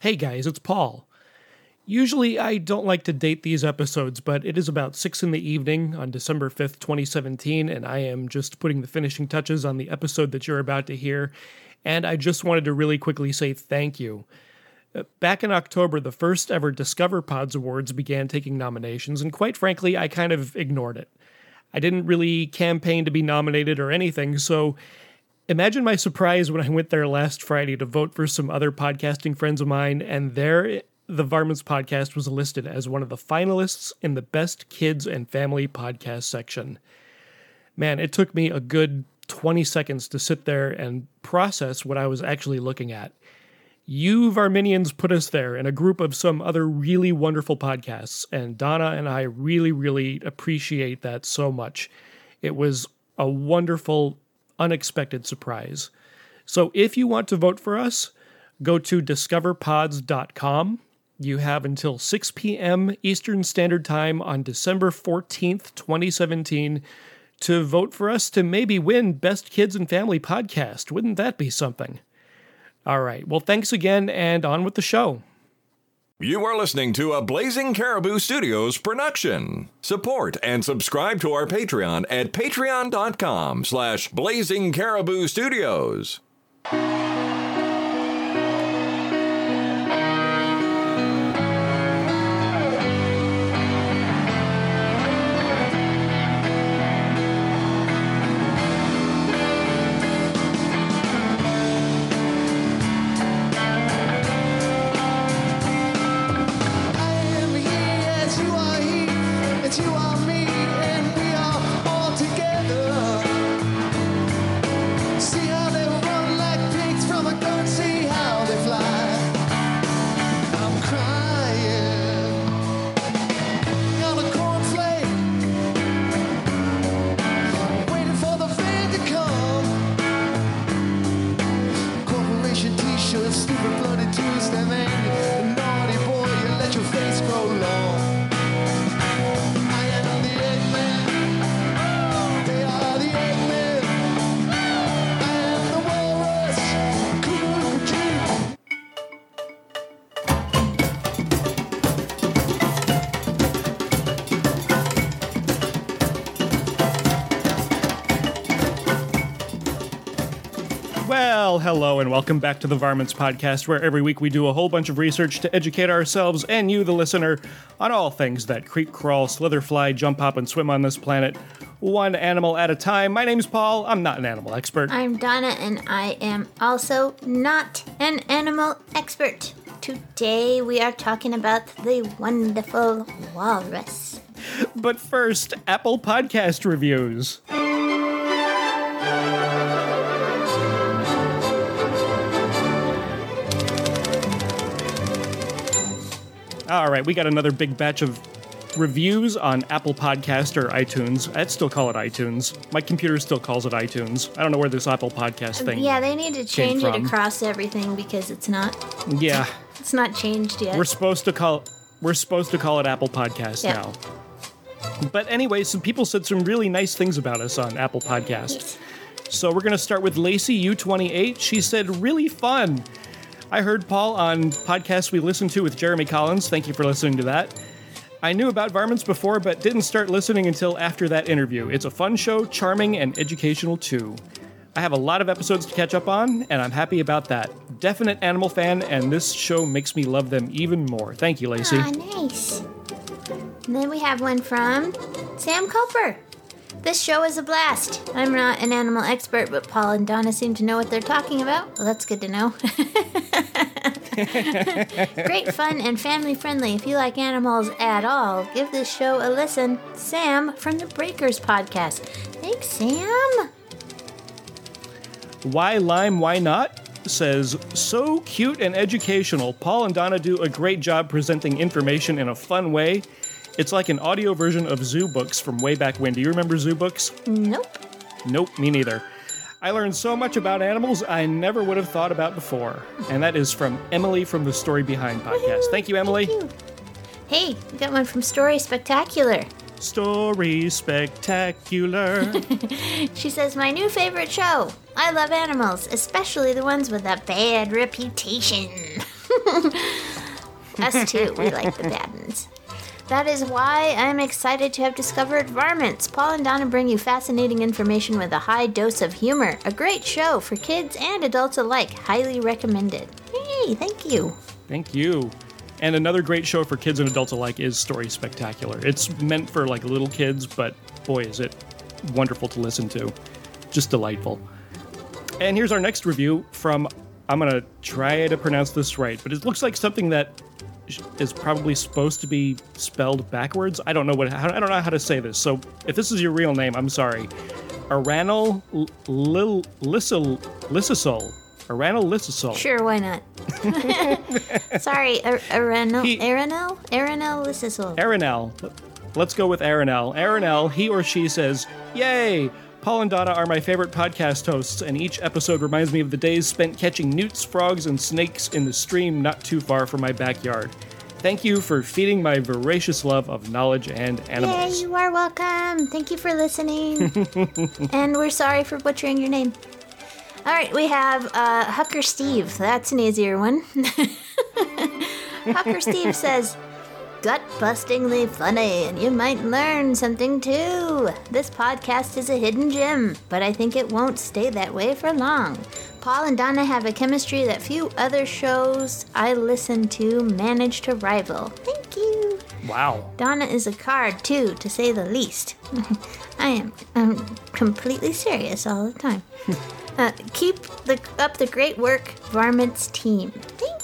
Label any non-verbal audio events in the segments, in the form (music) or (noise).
Hey guys, it's Paul. Usually I don't like to date these episodes, but it is about 6 in the evening on December 5th, 2017, and I am just putting the finishing touches on the episode that you're about to hear. And I just wanted to really quickly say thank you. Uh, Back in October, the first ever Discover Pods Awards began taking nominations, and quite frankly, I kind of ignored it. I didn't really campaign to be nominated or anything, so imagine my surprise when I went there last Friday to vote for some other podcasting friends of mine, and there the Varmints podcast was listed as one of the finalists in the Best Kids and Family Podcast section. Man, it took me a good 20 seconds to sit there and process what I was actually looking at. You Varminians put us there in a group of some other really wonderful podcasts, and Donna and I really, really appreciate that so much. It was a wonderful, unexpected surprise. So if you want to vote for us, go to discoverpods.com. You have until 6 p.m. Eastern Standard Time on December 14th, 2017, to vote for us to maybe win Best Kids and Family Podcast. Wouldn't that be something? All right. Well, thanks again, and on with the show. You are listening to a Blazing Caribou Studios production. Support and subscribe to our Patreon at patreon.com slash blazing caribou studios. Well, hello, and welcome back to the Varmints Podcast, where every week we do a whole bunch of research to educate ourselves and you, the listener, on all things that creep, crawl, slither, fly, jump, hop, and swim on this planet, one animal at a time. My name's Paul. I'm not an animal expert. I'm Donna, and I am also not an animal expert. Today we are talking about the wonderful walrus. But first, Apple Podcast reviews. All right, we got another big batch of reviews on Apple Podcast or iTunes. I'd still call it iTunes. My computer still calls it iTunes. I don't know where this Apple Podcast um, thing. Yeah, they need to change it from. across everything because it's not Yeah, it's not changed yet. we're supposed to call we're supposed to call it Apple Podcast Yeah. now. But anyway, some people said some really nice things about us on Apple Podcast. Yes. So we're going to start with Lacey U28. She said, really fun. I heard Paul on podcasts we listened to with Jeremy Collins. Thank you for listening to that. I knew about Varmints before, but didn't start listening until after that interview. It's a fun show, charming, and educational too. I have a lot of episodes to catch up on, and I'm happy about that. Definite animal fan, and this show makes me love them even more. Thank you, Lacey. Ah, nice. And then we have one from Sam Culper. This show is a blast. I'm not an animal expert, but Paul and Donna seem to know what they're talking about. Well, that's good to know. (laughs) Great fun and family friendly. If you like animals at all, give this show a listen. Sam from the Breakers podcast. Thanks, Sam. Why Lime, Why Not says, So cute and educational. Paul and Donna do a great job presenting information in a fun way. It's like an audio version of Zoo Books from way back when. Do you remember Zoo Books? Nope. Nope, me neither. I learned so much about animals I never would have thought about before. And that is from Emily from the Story Behind podcast. Thank you, Emily. Thank you. Hey, we got one from Story Spectacular. Story spectacular. (laughs) She says, My new favorite show. I love animals, especially the ones with a bad reputation. (laughs) Us too, we like the bad ones. That is why I'm excited to have discovered Varmints. Paul and Donna bring you fascinating information with a high dose of humor. A great show for kids and adults alike. Highly recommended. Yay, thank you. Thank you. And another great show for kids and adults alike is Story Spectacular. It's meant for like little kids, but boy, is it wonderful to listen to. Just delightful. And here's our next review from, I'm going to try to pronounce this right, but it looks like something that is probably supposed to be spelled backwards. I don't know what, I don't know how to say this. So if this is your real name, I'm sorry. Aranal Lil Lissol Lissisol. Aranal Lissisol. Sure, why not? (laughs) Sorry, Ar- Arenal, He- Arenal, Arenal Lissisol. Aranel. Let's go with Aranel. Aranel, he or she says, Yay! Paul and Donna are my favorite podcast hosts, and each episode reminds me of the days spent catching newts, frogs, and snakes in the stream not too far from my backyard. Thank you for feeding my voracious love of knowledge and Yeah, animals. you are welcome. Thank you for listening. (laughs) and we're sorry for butchering your name. All right, we have uh, Hucker Steve. That's an easier one. (laughs) Hucker Steve says, gut bustingly funny, and you might learn something too. This podcast is a hidden gem, but I think it won't stay that way for long. Paul and Donna have a chemistry that few other shows I listen to manage to rival. Thank you. Wow. Donna is a card too, to say the least. (laughs) I am I'm completely serious all the time. (laughs) uh, keep the, up the great work, Varmints team. Thank you.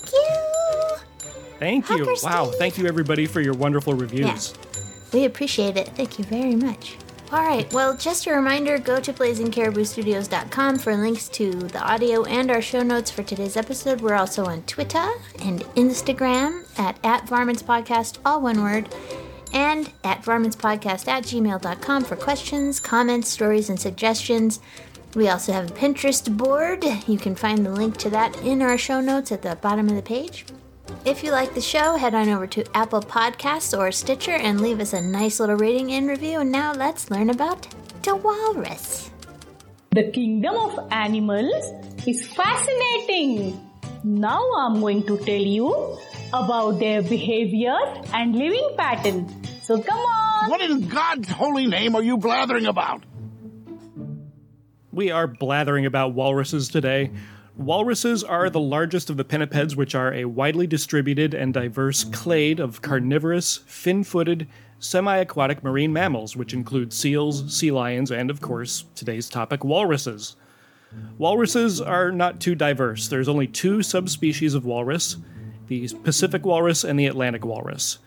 Tthank you. Wow. Steve. Thank you, everybody, for your wonderful reviews. Yeah. We appreciate it. Thank you very much. All right, well, just a reminder go to blazingcariboustudios.com for links to the audio and our show notes for today's episode. We're also on Twitter and Instagram at, at Varmints Podcast, all one word, and at varmintspodcast at gmail.com for questions, comments, stories, and suggestions. We also have a Pinterest board. You can find the link to that in our show notes at the bottom of the page. If you like the show, head on over to Apple Podcasts or Stitcher and leave us a nice little rating and review. And now let's learn about the walrus. The kingdom of animals is fascinating. Now I'm going to tell you about their behavior and living pattern. So come on. What in God's holy name are you blathering about? We are blathering about walruses today. Walruses are the largest of the pinnipeds, which are a widely distributed and diverse clade of carnivorous, fin footed, semi aquatic marine mammals, which include seals, sea lions, and, of course, today's topic, walruses. Walruses are not too diverse. There's only two subspecies of walrus the Pacific walrus and the Atlantic walrus.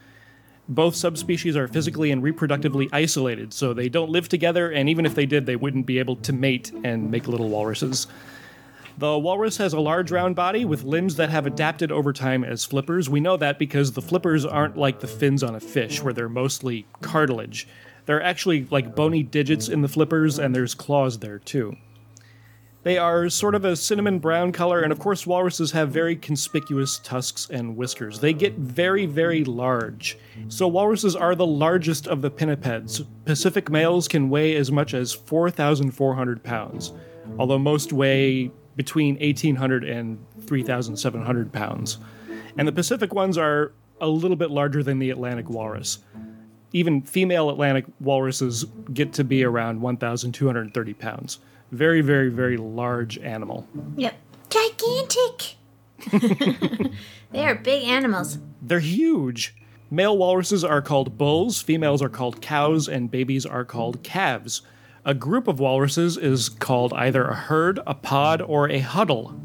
Both subspecies are physically and reproductively isolated, so they don't live together, and even if they did, they wouldn't be able to mate and make little walruses. The walrus has a large round body with limbs that have adapted over time as flippers. We know that because the flippers aren't like the fins on a fish, where they're mostly cartilage. They're actually like bony digits in the flippers, and there's claws there too. They are sort of a cinnamon brown color, and of course, walruses have very conspicuous tusks and whiskers. They get very, very large. So, walruses are the largest of the pinnipeds. Pacific males can weigh as much as 4,400 pounds, although most weigh between 1,800 and 3,700 pounds. And the Pacific ones are a little bit larger than the Atlantic walrus. Even female Atlantic walruses get to be around 1,230 pounds. Very, very, very large animal. Yep. Gigantic! (laughs) they are big animals. They're huge. Male walruses are called bulls, females are called cows, and babies are called calves. A group of walruses is called either a herd, a pod, or a huddle.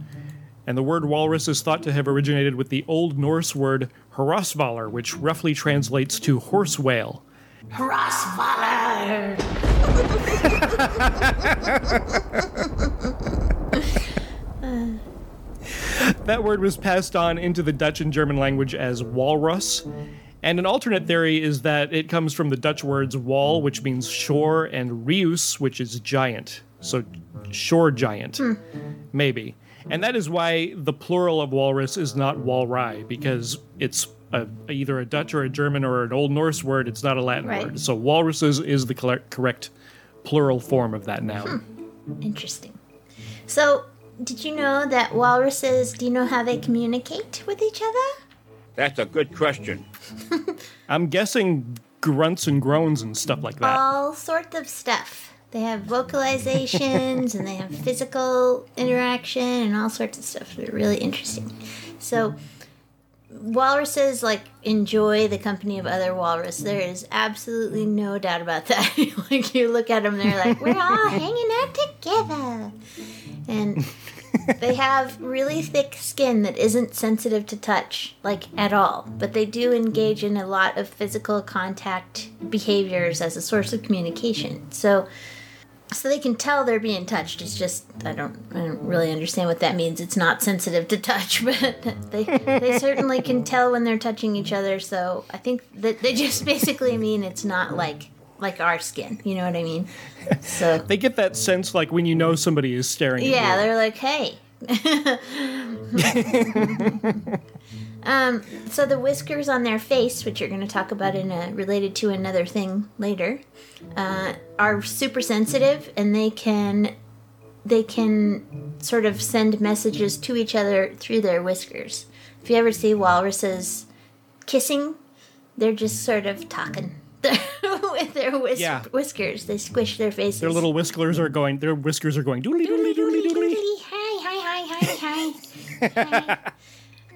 And the word walrus is thought to have originated with the Old Norse word hrosvalr, which roughly translates to horse whale. Hrosvalr! (laughs) That word was passed on into the Dutch and German language as walrus. And an alternate theory is that it comes from the Dutch words wal, which means shore, and reus, which is giant. So shore giant. Hmm. Maybe. And that is why the plural of walrus is not walry, because it's a, either a Dutch or a German or an Old Norse word. It's not a Latin Right. word. So walruses is the correct- correct plural form of that noun. Hmm. Interesting. So, did you know that walruses, do you know how they communicate with each other? That's a good question. (laughs) I'm guessing grunts and groans and stuff like that. All sorts of stuff. They have vocalizations and they have physical interaction and all sorts of stuff. They're really interesting. So, walruses like enjoy the company of other walrus. There is absolutely no doubt about that. (laughs) like you look at them, they're like, we're all (laughs) hanging out together, and they have really thick skin that isn't sensitive to touch, like at all. But they do engage in a lot of physical contact behaviors as a source of communication. So so they can tell they're being touched. It's just I don't I don't really understand what that means. It's not sensitive to touch, (laughs) but they they certainly can tell when they're touching each other. So I think that they just basically mean it's not like like our skin. You know what I mean? (laughs) So They get that sense like when you know somebody is staring yeah, at you. they're like, hey. (laughs) um, so the whiskers on their face, which you're going to talk about in a related to another thing later, uh, are super sensitive, and they can they can sort of send messages to each other through their whiskers. If you ever see walruses kissing, they're just sort of talking (laughs) (laughs) with their whis- Yeah. whiskers. They squish their faces. Their little whisklers are going. Their whiskers are going doodly doodly doodly doodly. Hi, hi, hi, hi, hi.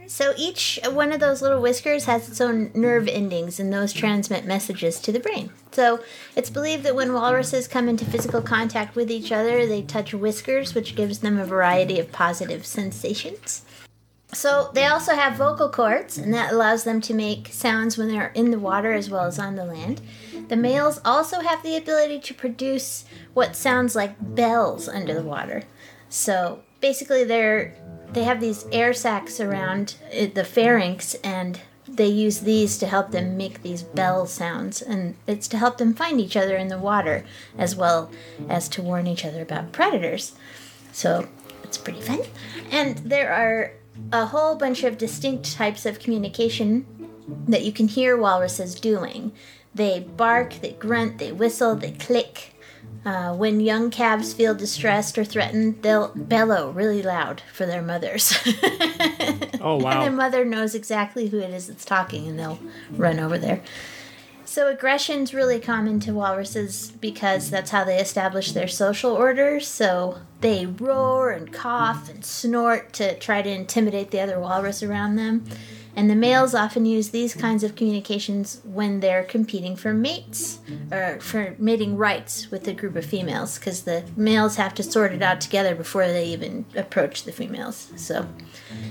So each one of those little whiskers has its own nerve endings, and those transmit messages to the brain. So it's believed that when walruses come into physical contact with each other, they touch whiskers, which gives them a variety of positive sensations. So they also have vocal cords, and that allows them to make sounds when they're in the water as well as on the land. The males also have the ability to produce what sounds like bells under the water. So basically, they're they have these air sacs around uh, the pharynx, and they use these to help them make these bell sounds, and it's to help them find each other in the water as well as to warn each other about predators. So it's pretty fun. And there are a whole bunch of distinct types of communication that you can hear walruses doing. They bark, they grunt, they whistle, they click. Uh, when young calves feel distressed or threatened, they'll bellow really loud for their mothers. (laughs) Oh And their mother knows exactly who it is that's talking, and they'll run over there. So aggression's really common to walruses because that's how they establish their social order. So they roar and cough and snort to try to intimidate the other walrus around them. And the males often use these kinds of communications when they're competing for mates or for mating rights with a group of females because the males have to sort it out together before they even approach the females. So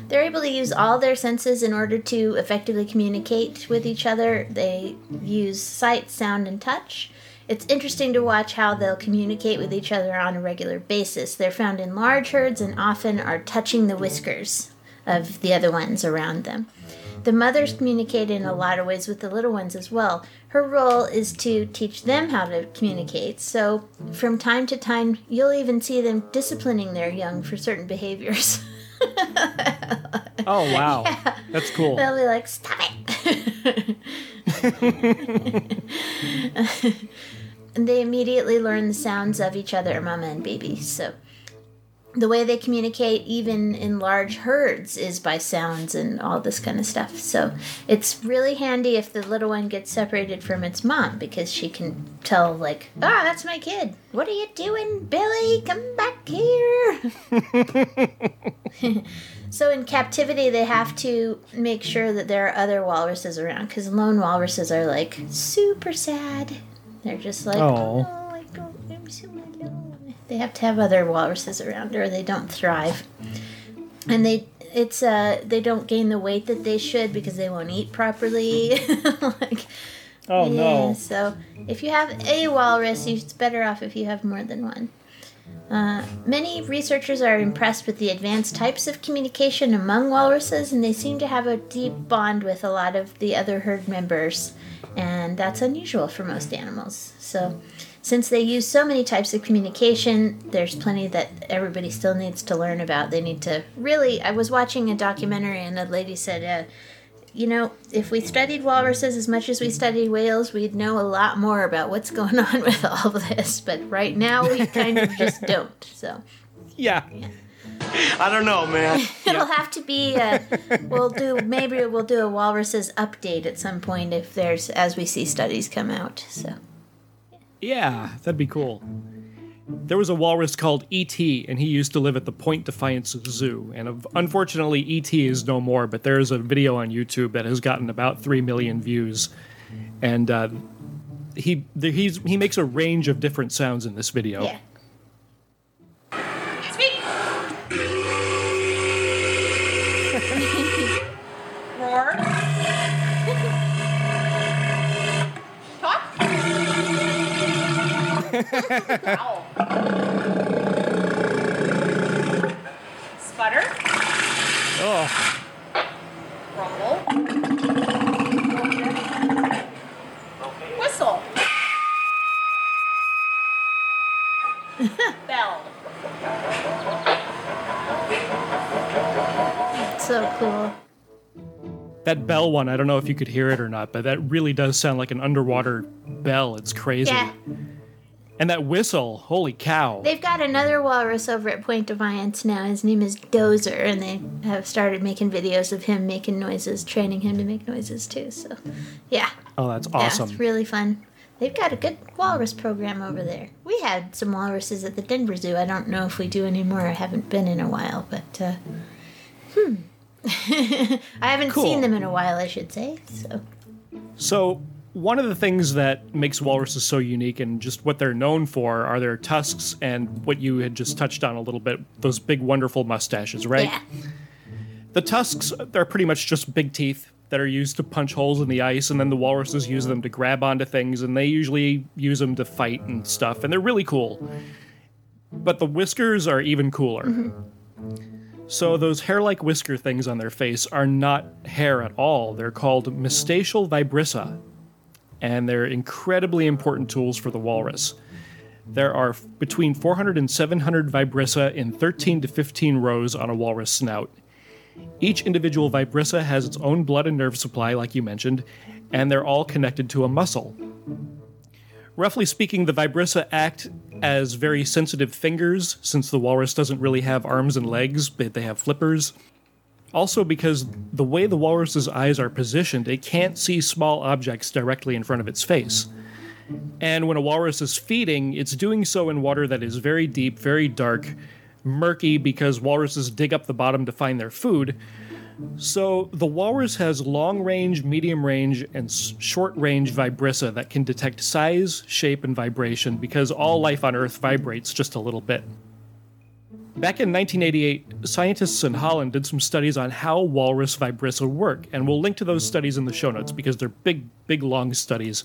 they're able to use all their senses in order to effectively communicate with each other. They use sight, sound, and touch. It's interesting to watch how they'll communicate with each other on a regular basis. They're found in large herds and often are touching the whiskers of the other ones around them. The mothers communicate in a lot of ways with the little ones as well. Her role is to teach them how to communicate. So, from time to time, you'll even see them disciplining their young for certain behaviors. Oh wow! (laughs) That's cool. They'll be like, stop it. and (laughs) (laughs) they immediately learn the sounds of each other, mama and baby. So the way they communicate, even in large herds, is by sounds and all this kind of stuff. So it's really handy if the little one gets separated from its mom because she can tell, like, ah, that's my kid. What are you doing, Billy? Come back here. (laughs) So in captivity, they have to make sure that there are other walruses around because lone walruses are like super sad. They're just like, Aw. oh, They have to have other walruses around, or they don't thrive. And they, it's uh, they don't gain the weight that they should because they won't eat properly. (laughs) like, Oh yeah, no! so if you have a walrus, it's better off if you have more than one. Uh, many researchers are impressed with the advanced types of communication among walruses, and they seem to have a deep bond with a lot of the other herd members, and that's unusual for most animals. So, since they use so many types of communication, there's plenty that everybody still needs to learn about. They need to really. I was watching a documentary, and a lady said, uh, you know, if we studied walruses as much as we studied whales, we'd know a lot more about what's going (laughs) on with all of this. But right now, we kind of just (laughs) don't. So, Yeah. I don't know, man. (laughs) It'll have to be. Uh, we'll do maybe we'll do a walruses update at some point if there's as we see studies come out. So Yeah, that'd be cool. There was a walrus called E.T., and he used to live at the Point Defiance Zoo. And unfortunately, E.T. is no more, but there's a video on YouTube that has gotten about 3 million views. And uh, he, there, he's, he makes a range of different sounds in this video. yeah, Speak. (laughs) Roar. Growl. Sputter. Oh, Rumble. Whistle. Bell. so cool. that bell one, I don't know if you could hear it or not, but that really does sound like an underwater bell. It's crazy. Yeah, And that whistle, holy cow. they've got another walrus over at Point Defiance now. His name is Dozer, and they have started making videos of him making noises, training him to make noises too. So, yeah, oh, that's yeah, awesome. it's really fun. They've got a good walrus program over there. We had some walruses at the Denver Zoo. I don't know if we do anymore. I haven't been in a while, but uh, hmm, (laughs) I haven't Cool. seen them in a while. I should say. So So, one of the things that makes walruses so unique and just what they're known for are their tusks and what you had just touched on a little bit those big, wonderful mustaches, right? yeah, The tusks, they're pretty much just big teeth that are used to punch holes in the ice, and then the walruses use them to grab onto things, and they usually use them to fight and stuff, and they're really cool. But the whiskers are even cooler. Mm-hmm. So, those hair like whisker things on their face are not hair at all. They're called mystacial vibrissa, and they're incredibly important tools for the walrus. There are between 400 and 700 vibrissa in 13 to 15 rows on a walrus snout. Each individual vibrissa has its own blood and nerve supply, like you mentioned, and they're all connected to a muscle. Roughly speaking, the vibrissa act as very sensitive fingers, since the walrus doesn't really have arms and legs, but they have flippers. Also, because the way the walrus's eyes are positioned, it can't see small objects directly in front of its face. And when a walrus is feeding, it's doing so in water that is very deep, very dark, murky because walruses dig up the bottom to find their food. So the walrus has long range, medium range, and short range vibrissa that can detect size, shape, and vibration because all life on Earth vibrates just a little bit. Back in 1988, scientists in Holland did some studies on how walrus vibrissa work, and we'll link to those studies in the show notes because they're big, big, long studies.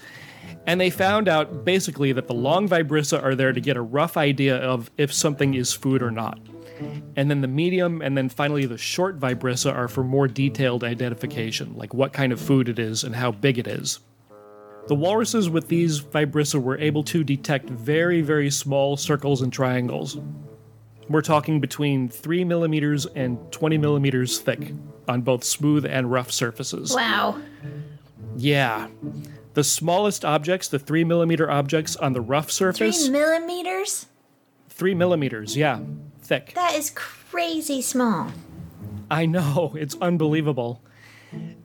And they found out basically that the long vibrissa are there to get a rough idea of if something is food or not. And then the medium and then finally the short vibrissa are for more detailed identification, like what kind of food it is and how big it is. The walruses with these vibrissa were able to detect very, very small circles and triangles. We're talking between 3 millimeters and 20 millimeters thick on both smooth and rough surfaces. wow, Yeah. The smallest objects, the 3 millimeter objects on the rough surface. three millimeters. 3 millimeters, yeah, thick. That is crazy small. I know, it's unbelievable.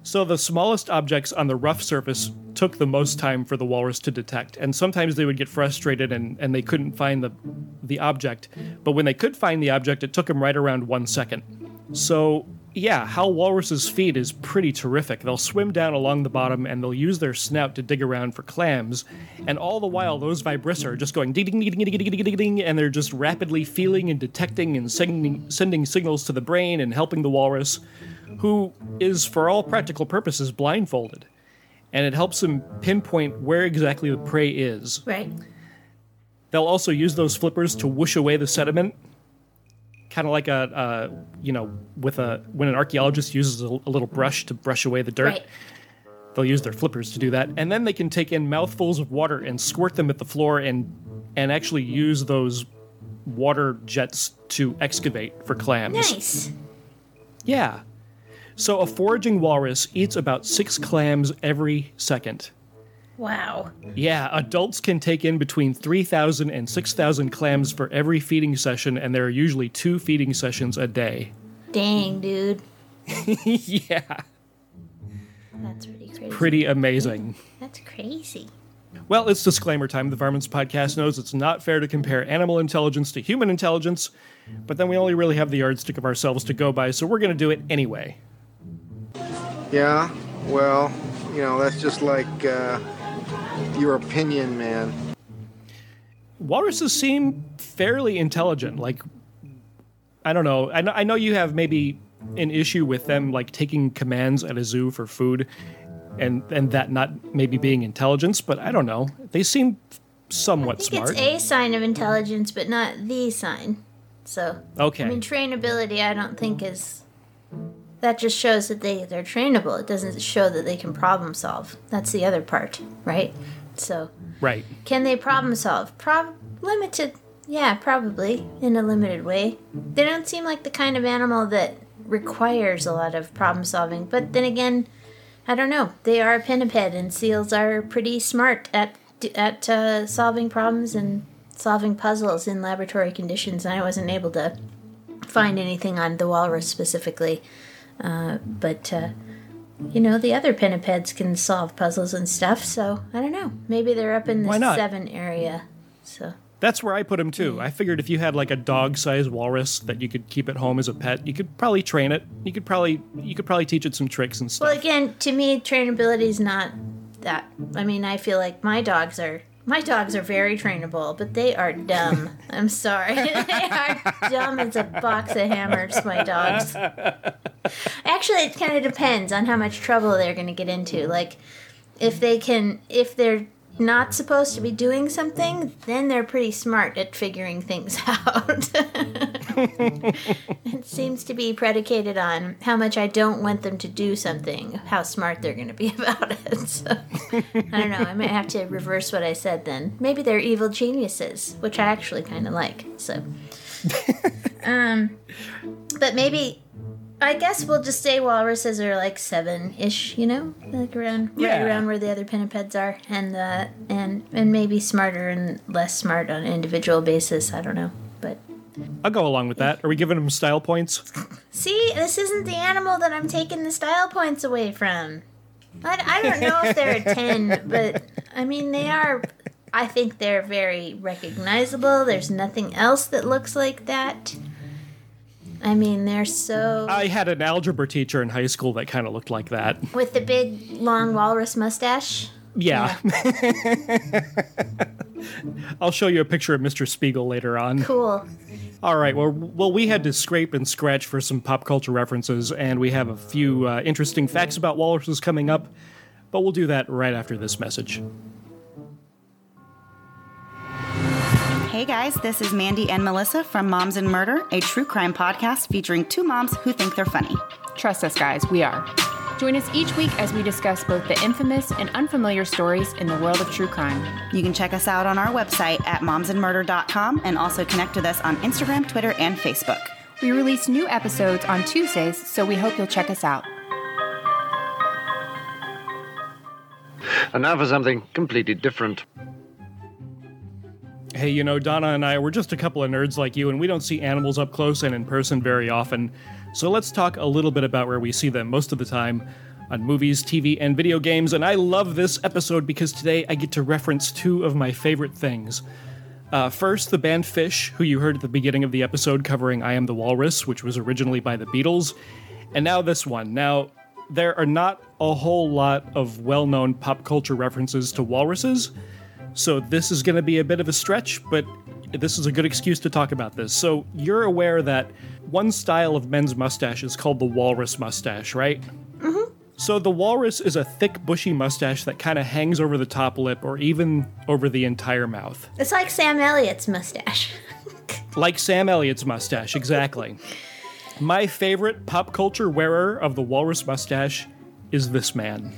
So the smallest objects on the rough surface took the most time for the walrus to detect, and sometimes they would get frustrated and, and they couldn't find the the object. But when they could find the object, it took them right around one second. So yeah, how walruses feed is pretty terrific. They'll swim down along the bottom and they'll use their snout to dig around for clams, and all the while those vibrissa are just going ding ding ding ding ding ding ding ding, and they're just rapidly feeling and detecting and sending sending signals to the brain and helping the walrus, who is for all practical purposes blindfolded, and it helps him pinpoint where exactly the prey is. Right. They'll also use those flippers to whoosh away the sediment, kind of like a, uh, you know, with a when an archaeologist uses a, a little brush to brush away the dirt. Right. They'll use their flippers to do that, and then they can take in mouthfuls of water and squirt them at the floor and and actually use those water jets to excavate for clams. Nice. Yeah. So a foraging walrus eats about six clams every second. Wow. Yeah, adults can take in between 3,000 and 6,000 clams for every feeding session, and there are usually two feeding sessions a day. Dang, dude. (laughs) yeah. That's pretty crazy. Pretty amazing. That's crazy. Well, it's disclaimer time. The Varmints podcast knows it's not fair to compare animal intelligence to human intelligence, but then we only really have the yardstick of ourselves to go by, so we're going to do it anyway. Yeah, well, you know, that's just like uh, your opinion, man. Walruses seem fairly intelligent. Like, I don't know. I know, I know you have maybe an issue with them like taking commands at a zoo for food, and and that not maybe being intelligence, but I don't know. They seem somewhat I think smart. it's a sign of intelligence, but not the sign. So, okay. I mean, trainability, I don't think is. That just shows that they, they're trainable. It doesn't show that they can problem solve. That's the other part, right? So, right. can they problem solve? Prob limited. Yeah, probably in a limited way. They don't seem like the kind of animal that requires a lot of problem solving. But then again, I don't know. They are a pinniped, and seals are pretty smart at at uh, solving problems and solving puzzles in laboratory conditions. And I wasn't able to find anything on the walrus specifically, uh, but. Uh, you know, the other pinnipeds can solve puzzles and stuff, so I don't know. Maybe they're up in the seven area. So That's where I put him too. I figured if you had like a dog-sized walrus that you could keep at home as a pet, you could probably train it. You could probably you could probably teach it some tricks and stuff. Well, again, to me, trainability is not that. I mean, I feel like my dogs are my dogs are very trainable, but they are dumb. I'm sorry, (laughs) they are dumb as a box of hammers. My dogs. Actually, it kind of depends on how much trouble they're going to get into. Like, if they can, if they're not supposed to be doing something, then they're pretty smart at figuring things (laughs) out. it seems to be predicated on how much I don't want them to do something, how smart they're going to be (laughs) about it. So, I don't know. I might have to reverse what I said then. Maybe they're evil geniuses, which I actually kind of like. So, (laughs) um, but maybe. I guess we'll just say walruses are like seven ish, you know, like around right around where the other pinnipeds are, and uh, and and maybe smarter and less smart on an individual basis. I don't know, but I'll go along with that. Are we giving them style points? see, this isn't the animal that I'm taking the style points away from. I, I don't know if they're a ten, (laughs) but I mean they are. I think they're very recognizable. There's nothing else that looks like that. I mean, they're so I had an algebra teacher in high school that kind of looked like that. with the big long walrus mustache. Yeah. (laughs) I'll show you a picture of Mr. Spiegel later on. Cool. All right. Well, well, we had to scrape and scratch for some pop culture references, and we have a few uh, interesting facts about walruses coming up, but we'll do that right after this message. Hey guys, this is Mandy and Melissa from Moms and Murder, a true crime podcast featuring two moms who think they're funny. Trust us, guys, we are. Join us each week as we discuss both the infamous and unfamiliar stories in the world of true crime. You can check us out on our website at momsandmurder.com and also connect with us on Instagram, Twitter, and Facebook. We release new episodes on Tuesdays, so we hope you'll check us out. And now for something completely different. Hey, you know, Donna and I, we're just a couple of nerds like you, and we don't see animals up close and in person very often. So let's talk a little bit about where we see them most of the time on movies, TV, and video games. And I love this episode because today I get to reference two of my favorite things. Uh, first, the band Phish, who you heard at the beginning of the episode covering I Am the Walrus, which was originally by the Beatles. And now this one. Now, there are not a whole lot of well known pop culture references to walruses. So this is going to be a bit of a stretch, but this is a good excuse to talk about this. So you're aware that one style of men's mustache is called the walrus mustache, right? Mm-hmm. So the walrus is a thick, bushy mustache that kind of hangs over the top lip or even over the entire mouth. It's like Sam Elliott's mustache. (laughs) Like Sam Elliott's mustache, exactly. My favorite pop culture wearer of the walrus mustache is this man.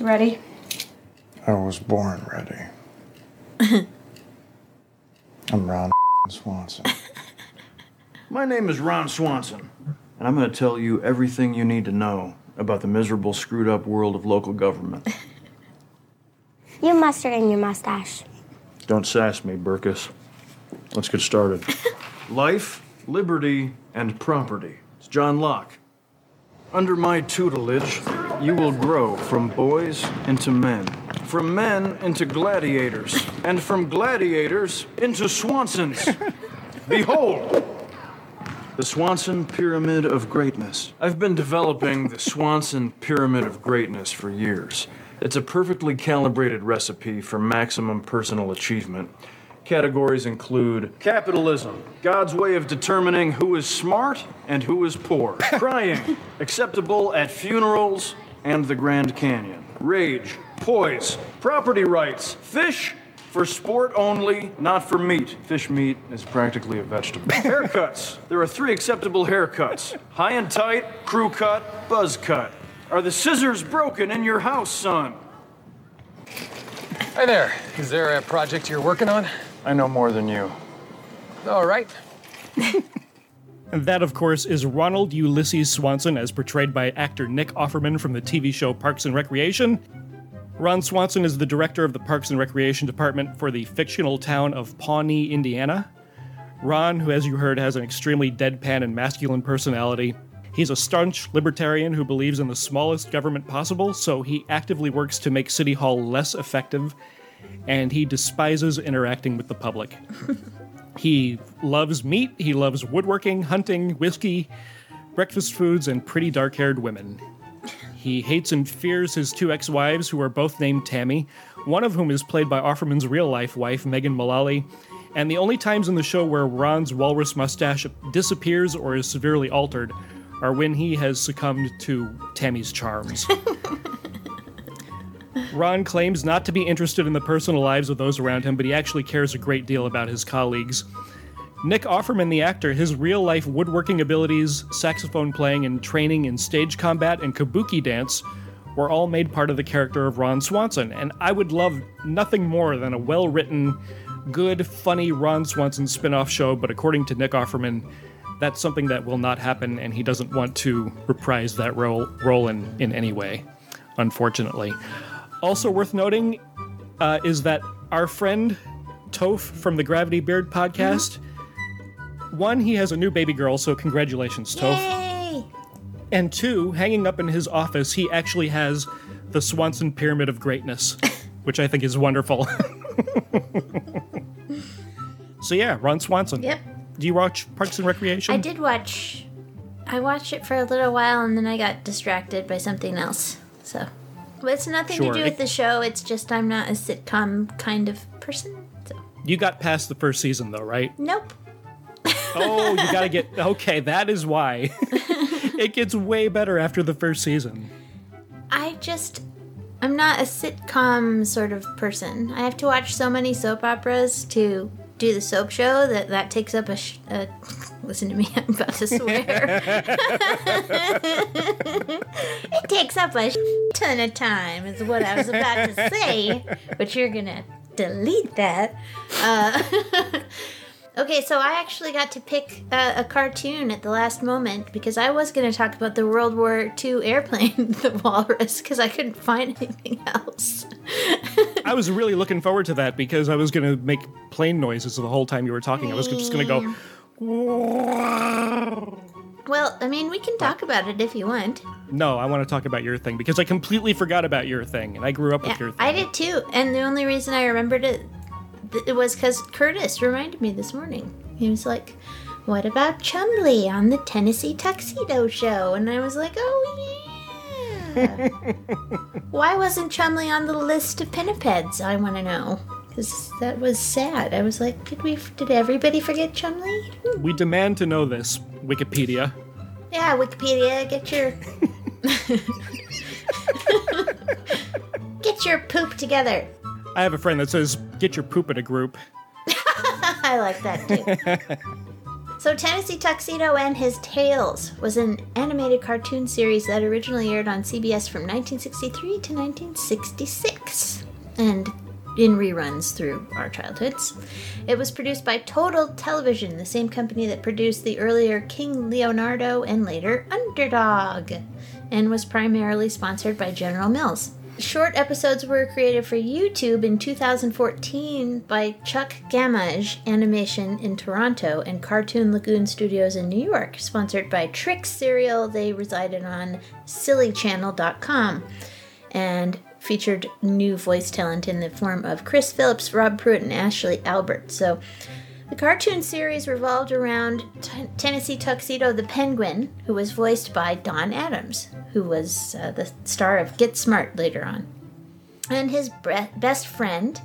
Ready? I was born ready. (laughs) I'm Ron Swanson. (laughs) My name is Ron Swanson, and I'm going to tell you everything you need to know about the miserable, screwed up world of local government. (laughs) You mustard in your mustache. Don't sass me, Burkus. Let's get started. Life, liberty, and property. It's John Locke. Under my tutelage, you will grow from boys into men, from men into gladiators, and from gladiators into Swansons. (laughs) Behold, the Swanson Pyramid of Greatness. I've been developing the Swanson Pyramid of Greatness for years. It's a perfectly calibrated recipe for maximum personal achievement. Categories include capitalism, God's way of determining who is smart and who is poor. (laughs) Crying, acceptable at funerals and the Grand Canyon. Rage, poise, property rights, fish for sport only, not for meat. Fish meat is practically a vegetable. (laughs) haircuts. There are three acceptable haircuts high and tight, crew cut, buzz cut. Are the scissors broken in your house, son? Hi there. Is there a project you're working on? I know more than you. All right. And (laughs) that, of course, is Ronald Ulysses Swanson, as portrayed by actor Nick Offerman from the TV show Parks and Recreation. Ron Swanson is the director of the Parks and Recreation Department for the fictional town of Pawnee, Indiana. Ron, who, as you heard, has an extremely deadpan and masculine personality, he's a staunch libertarian who believes in the smallest government possible, so he actively works to make City Hall less effective, and he despises interacting with the public. (laughs) he loves meat, he loves woodworking, hunting, whiskey, breakfast foods, and pretty dark haired women. He hates and fears his two ex wives, who are both named Tammy, one of whom is played by Offerman's real life wife, Megan Mullally. And the only times in the show where Ron's walrus mustache disappears or is severely altered are when he has succumbed to Tammy's charms. (laughs) Ron claims not to be interested in the personal lives of those around him, but he actually cares a great deal about his colleagues. Nick Offerman, the actor, his real life woodworking abilities, saxophone playing, and training in stage combat and kabuki dance were all made part of the character of Ron Swanson, and I would love nothing more than a well written, good, funny Ron Swanson spin off show, but according to Nick Offerman, that's something that will not happen, and he doesn't want to reprise that role, role in, in any way, unfortunately. Also worth noting uh, is that our friend Toph from the Gravity Beard podcast. One, he has a new baby girl, so congratulations, Toph. Yay! And two, hanging up in his office, he actually has the Swanson Pyramid of Greatness, (laughs) which I think is wonderful. (laughs) so yeah, Ron Swanson. Yep. Do you watch Parks and Recreation? I did watch. I watched it for a little while and then I got distracted by something else. So, but it's nothing Sure. to do with the show. It's just I'm not a sitcom kind of person. So, You got past the first season though, right? nope. Oh, you gotta get okay. That is why (laughs) it gets way better after the first season. I just I'm not a sitcom sort of person. I have to watch so many soap operas to do the soap show that that takes up a. Sh- a (laughs) listen to me, (laughs) I'm about to swear. it takes up a sh- ton of time, is what I was about to say, but you're gonna delete that. Uh, Okay, so I actually got to pick uh, a cartoon at the last moment because I was going to talk about the World War II airplane, (laughs) the Walrus, because I couldn't find anything else. (laughs) I was really looking forward to that because I was gonna make plane noises the whole time you were talking. I was just gonna go. Well, I mean, we can talk about it if you want. No, I want to talk about your thing because I completely forgot about your thing, and I grew up with your thing. I did too, and the only reason I remembered it, it was because Curtis reminded me this morning. He was like, "What about Chumley on the Tennessee Tuxedo Show?" And I was like, "Oh yeah." (laughs) Why wasn't Chumley on the list of pinnipeds? I want to know because that was sad. I was like, "Did we? Did everybody forget Chumley?" We demand to know this, Wikipedia. Yeah, Wikipedia, get your (laughs) (laughs) get your poop together. I have a friend that says, "Get your poop in a group." (laughs) I like that too. so, Tennessee Tuxedo and His Tales was an animated cartoon series that originally aired on CBS from 1963 to 1966 and in reruns through our childhoods. It was produced by Total Television, the same company that produced the earlier King Leonardo and later Underdog, and was primarily sponsored by General Mills. Short episodes were created for YouTube in 2014 by Chuck Gammage Animation in Toronto and Cartoon Lagoon Studios in New York, sponsored by Trix Cereal. They resided on sillychannel.com and featured new voice talent in the form of Chris Phillips, Rob Pruitt, and Ashley Albert. So the cartoon series revolved around T- Tennessee Tuxedo the Penguin, who was voiced by Don Adams, who was uh, the star of Get Smart later on, and his bre- best friend,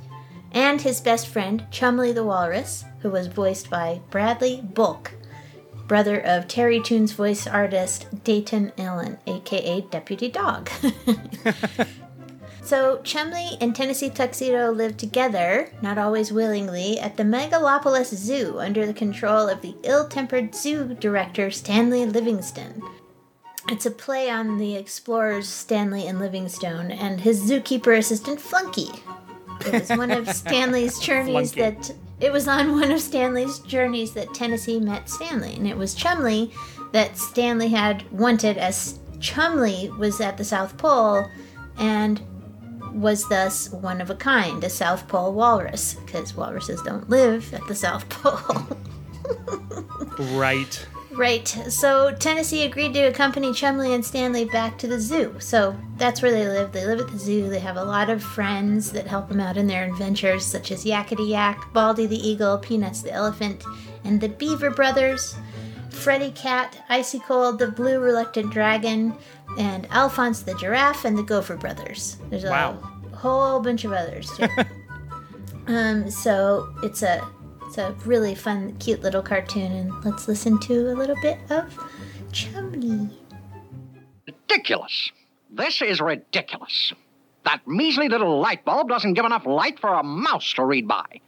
and his best friend Chumley the Walrus, who was voiced by Bradley Bolke, brother of Terrytoons voice artist Dayton Allen, aka Deputy Dawg. (laughs) So Chumley and Tennessee Tuxedo lived together, not always willingly, at the Megalopolis Zoo under the control of the ill-tempered zoo director Stanley Livingston. It's a play on the explorers Stanley and Livingstone and his zookeeper assistant Flunky. It was one of (laughs) Stanley's journeys that it was on one of Stanley's journeys that Tennessee met Stanley, and it was Chumley that Stanley had wanted as Chumley was at the South Pole and was thus one of a kind, a South Pole walrus, because walruses don't live at the South (laughs) Pole. Right. right, so Tennessee agreed to accompany Chumley and Stanley back to the zoo. So that's where they live. They live at the zoo. They have a lot of friends that help them out in their adventures, such as Yakety Yak, Baldy the Eagle, Peanuts the Elephant, and the Beaver Brothers, Freddy Cat, Icy Cold, the Blue Reluctant Dragon, and Alphonse the Giraffe, and the Gopher Brothers. There's a Wow. whole bunch of others too. (laughs) um, so it's a it's a really fun, cute little cartoon, and let's listen to a little bit of Chumley. Ridiculous. This is ridiculous. That measly little light bulb doesn't give enough light for a mouse to read by.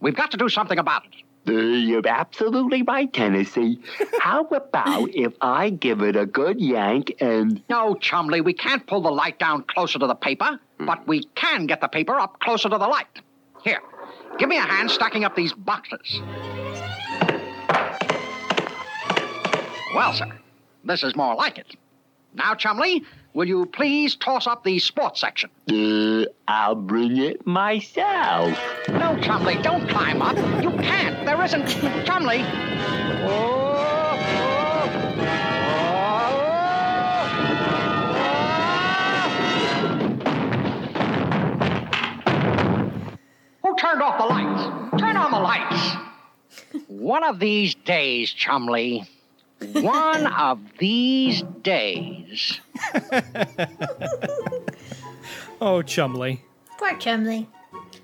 We've got to do something about it. You're absolutely right, Tennessee. (laughs) How about if I give it a good yank and. No, Chumley, we can't pull the light down closer to the paper, hmm. but we can get the paper up closer to the light. Here, give me a hand stacking up these boxes. Well, sir, this is more like it. Now, Chumley, will you please toss up the sports section? Uh, I'll bring it myself. No, Chumley, don't climb up. You can't. There isn't. Chumley. Who turned off the lights? Turn on the lights. (laughs) One of these days, Chumley. One of these days. (laughs) Oh, Chumley. Poor Chumley.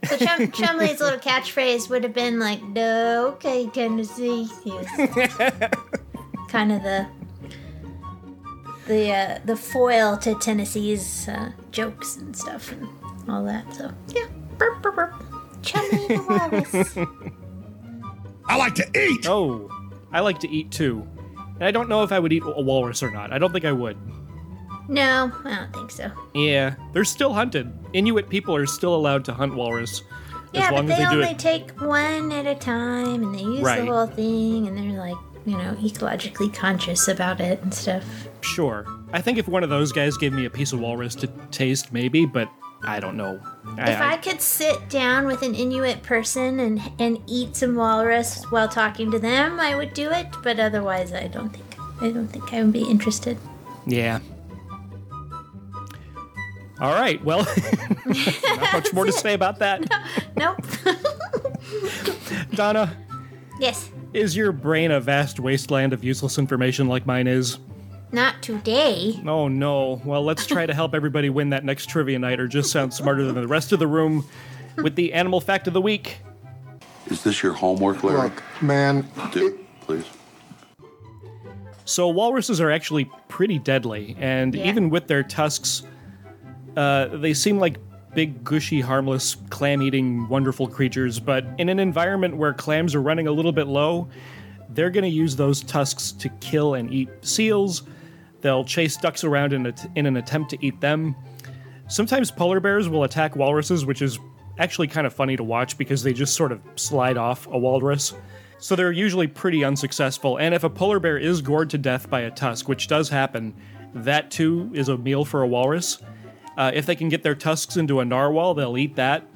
So Chum- (laughs) Chumley's little catchphrase would have been like, "No, okay, Tennessee." He (laughs) kind of the the uh, the foil to Tennessee's uh, jokes and stuff and all that. So yeah, burp, burp, burp. Chumley the walrus. I like to eat. Oh, I like to eat too. And I don't know if I would eat a walrus or not. I don't think I would. No, I don't think so. Yeah, they're still hunted. Inuit people are still allowed to hunt walrus Yeah, as but they as they do only it. take one at a time, and they use Right. the whole thing, and they're like, you know, ecologically conscious about it and stuff. Sure. I think if one of those guys gave me a piece of walrus to taste, maybe, but I don't know. if I could sit down with an Inuit person and and eat some walrus while talking to them, I would do it. But otherwise, I don't think I don't think I would be interested. Yeah. All right. Well, (laughs) not much more to say about that. (laughs) Nope. (laughs) Donna, yes, is your brain a vast wasteland of useless information like mine is? Not today. Oh no. Well, let's try to help everybody win that next trivia night or just sound smarter than the rest of the room with the animal fact of the week. Is this your homework, Larry? Look, man. Do, please. So walruses are actually pretty deadly, and Yeah. even with their tusks, uh, they seem like big, gushy, harmless, clam-eating, wonderful creatures. But in an environment where clams are running a little bit low, they're going to use those tusks to kill and eat seals. They'll chase ducks around in, in an attempt to eat them. Sometimes polar bears will attack walruses, which is actually kind of funny to watch because they just sort of slide off a walrus. So they're usually pretty unsuccessful. And if a polar bear is gored to death by a tusk, which does happen, that too is a meal for a walrus. Uh, if they can get their tusks into a narwhal, they'll eat that.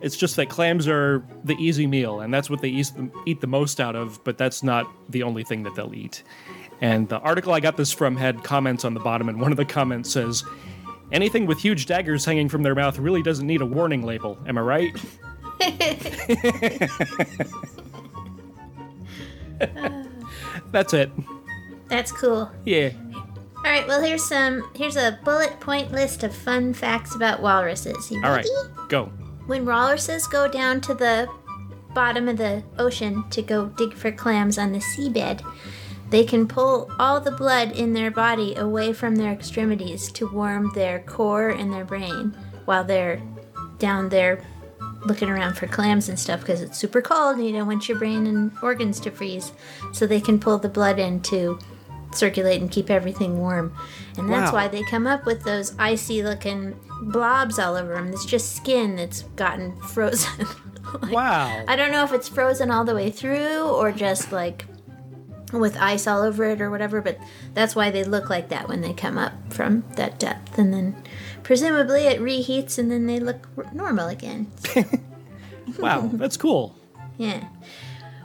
It's just that clams are the easy meal, and that's what they eat the, eat the most out of, but that's not the only thing that they'll eat. And the article I got this from had comments on the bottom, and one of the comments says, Anything with huge daggers hanging from their mouth really doesn't need a warning label. Am I right? (laughs) That's it. That's cool. Yeah. All right, well here's some here's a bullet point list of fun facts about walruses. You All right, ready? go. When walruses go down to the bottom of the ocean to go dig for clams on the seabed, they can pull all the blood in their body away from their extremities to warm their core and their brain while they're down there looking around for clams and stuff because it's super cold and you don't want your brain and organs to freeze. So they can pull the blood in to circulate and keep everything warm. And that's Wow. why they come up with those icy looking blobs all over them. It's just skin that's gotten (laughs) frozen. wow. I don't know if it's frozen all the way through or just like with ice all over it or whatever, but that's why they look like that when they come up from that depth. And then presumably it reheats and then they look r- normal again. (laughs) Wow, (laughs) that's cool. Yeah.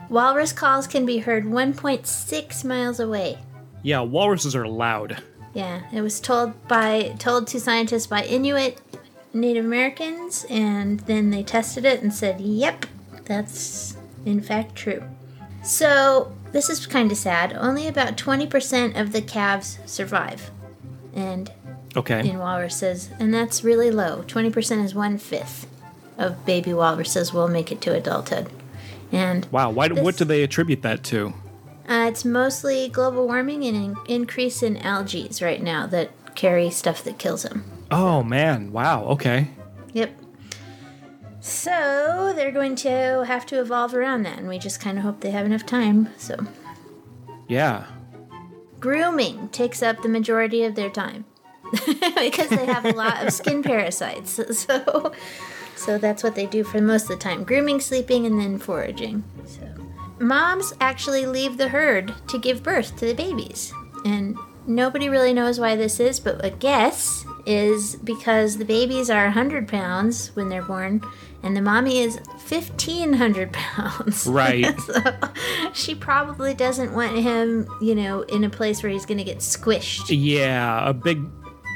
Walrus calls can be heard 1.6 miles away. Yeah, walruses are loud. Yeah, it was told by told to scientists by Inuit Native Americans, and then they tested it and said, "Yep, that's in fact true." So this is kind of sad. Only about 20% of the calves survive, and Okay. in walruses, and that's really low. 20% is one fifth of baby walruses will make it to adulthood, and Wow, why, This- what do they attribute that to? Uh, it's mostly global warming and an increase in algae right now that carry stuff that kills them. Oh, man. Wow, okay. Yep. So they're going to have to evolve around that, and we just kind of hope they have enough time. So Yeah. grooming takes up the majority of their time (laughs) because they have a lot of skin (laughs) parasites. So, so that's what they do for most of the time: grooming, sleeping, and then foraging. So, moms actually leave the herd to give birth to the babies, and nobody really knows why this is, but a guess is because the babies are 100 pounds when they're born, and the mommy is 1,500 (laughs) pounds. Right. (laughs) so she probably doesn't want him, you know, in a place where he's going to get squished. Yeah, a big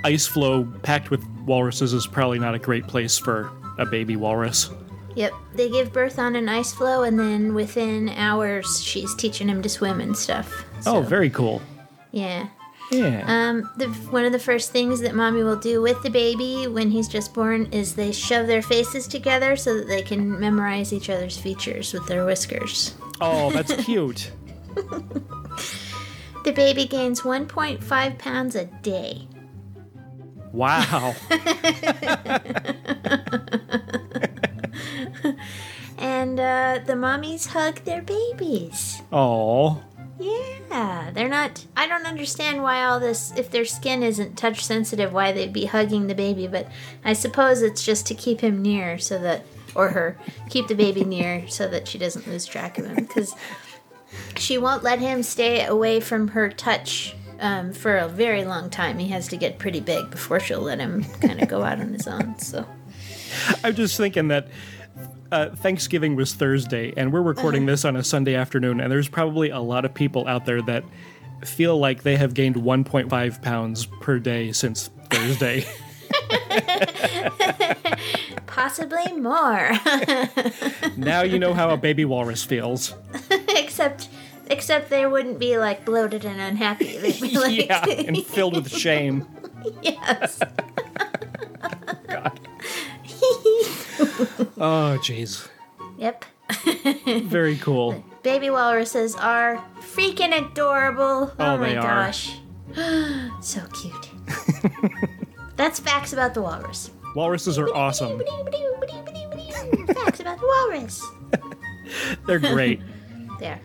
ice floe packed with walruses is probably not a great place for a baby walrus. Yep, they give birth on an ice floe, and then within hours, she's teaching him to swim and stuff. Oh, very cool. Yeah. Yeah. Um, the, one of the first things that mommy will do with the baby when he's just born is they shove their faces together so that they can memorize each other's features with their whiskers. Oh, that's cute. (laughs) The baby gains 1.5 pounds a day. Wow. (laughs) And uh, the mommies hug their babies. Oh. Yeah, they're not. I don't understand why all this, if their skin isn't touch sensitive, why they'd be hugging the baby, but I suppose it's just to keep him near so that, or her, keep the baby near so that she doesn't lose track of him. Because she won't let him stay away from her touch um, for a very long time. He has to get pretty big before she'll let him kind of go out on his own. So, I'm just thinking that uh, Thanksgiving was Thursday, and we're recording Uh-huh. this on a Sunday afternoon, and there's probably a lot of people out there that feel like they have gained 1.5 pounds per day since Thursday. (laughs) (laughs) possibly more. (laughs) now you know how a baby walrus feels. except, except they wouldn't be like bloated and unhappy. They'd be like, yeah, and filled with shame. yes. Oh, jeez. Yep. (laughs) Very cool. Baby walruses are freaking adorable. Oh, Oh, my gosh. (gasps) so cute. (laughs) That's facts about the walrus. Walruses are awesome. (laughs) Facts about the walrus. They're great. There.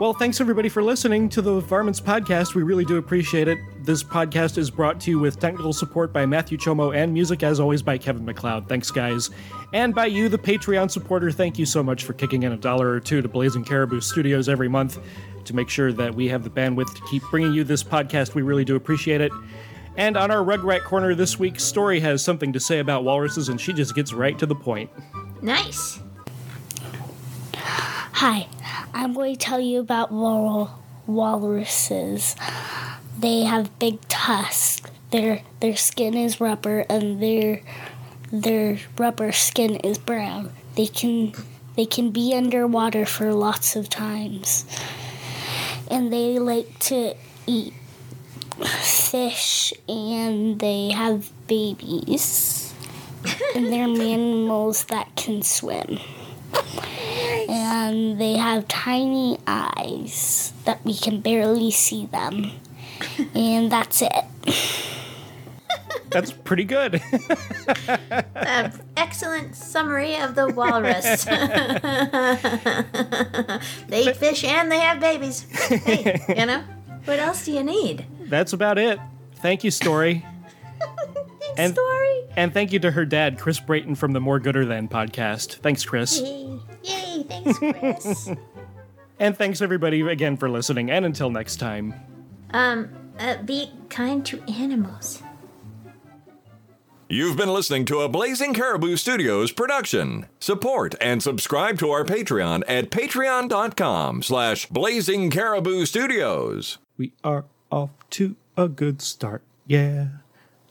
Well, thanks everybody for listening to the Varmints podcast. We really do appreciate it. This podcast is brought to you with technical support by Matthew Chomo and music, as always, by Kevin MacLeod. Thanks, guys. And by you, the Patreon supporter. Thank you so much for kicking in a dollar or two to Blazing Caribou Studios every month to make sure that we have the bandwidth to keep bringing you this podcast. We really do appreciate it. And on our Rugrat Corner this week, Story has something to say about walruses, and she just gets right to the point. Nice. Hi, I'm going to tell you about wal- walruses. They have big tusks. Their their skin is rubber, and their their rubber skin is brown. They can they can be underwater for lots of times, and they like to eat fish, and they have babies, (laughs) and they're mammals that can swim and they have tiny eyes that we can barely see them. And that's it. That's pretty good. (laughs) Uh, excellent summary of the walrus. (laughs) they eat fish and they have babies. Hey, you know, what else do you need? That's about it. Thank you, Story. And, Story. And thank you to her dad, Chris Brayton from the More Gooder Than podcast. Thanks, Chris. Yay, Yay thanks, Chris. (laughs) And thanks everybody again for listening. And until next time. um, uh, be kind to animals. You've been listening to a Blazing Caribou Studios production. Support and subscribe to our Patreon at patreon.com slash blazing caribou studios. We are off to a good start. Yeah.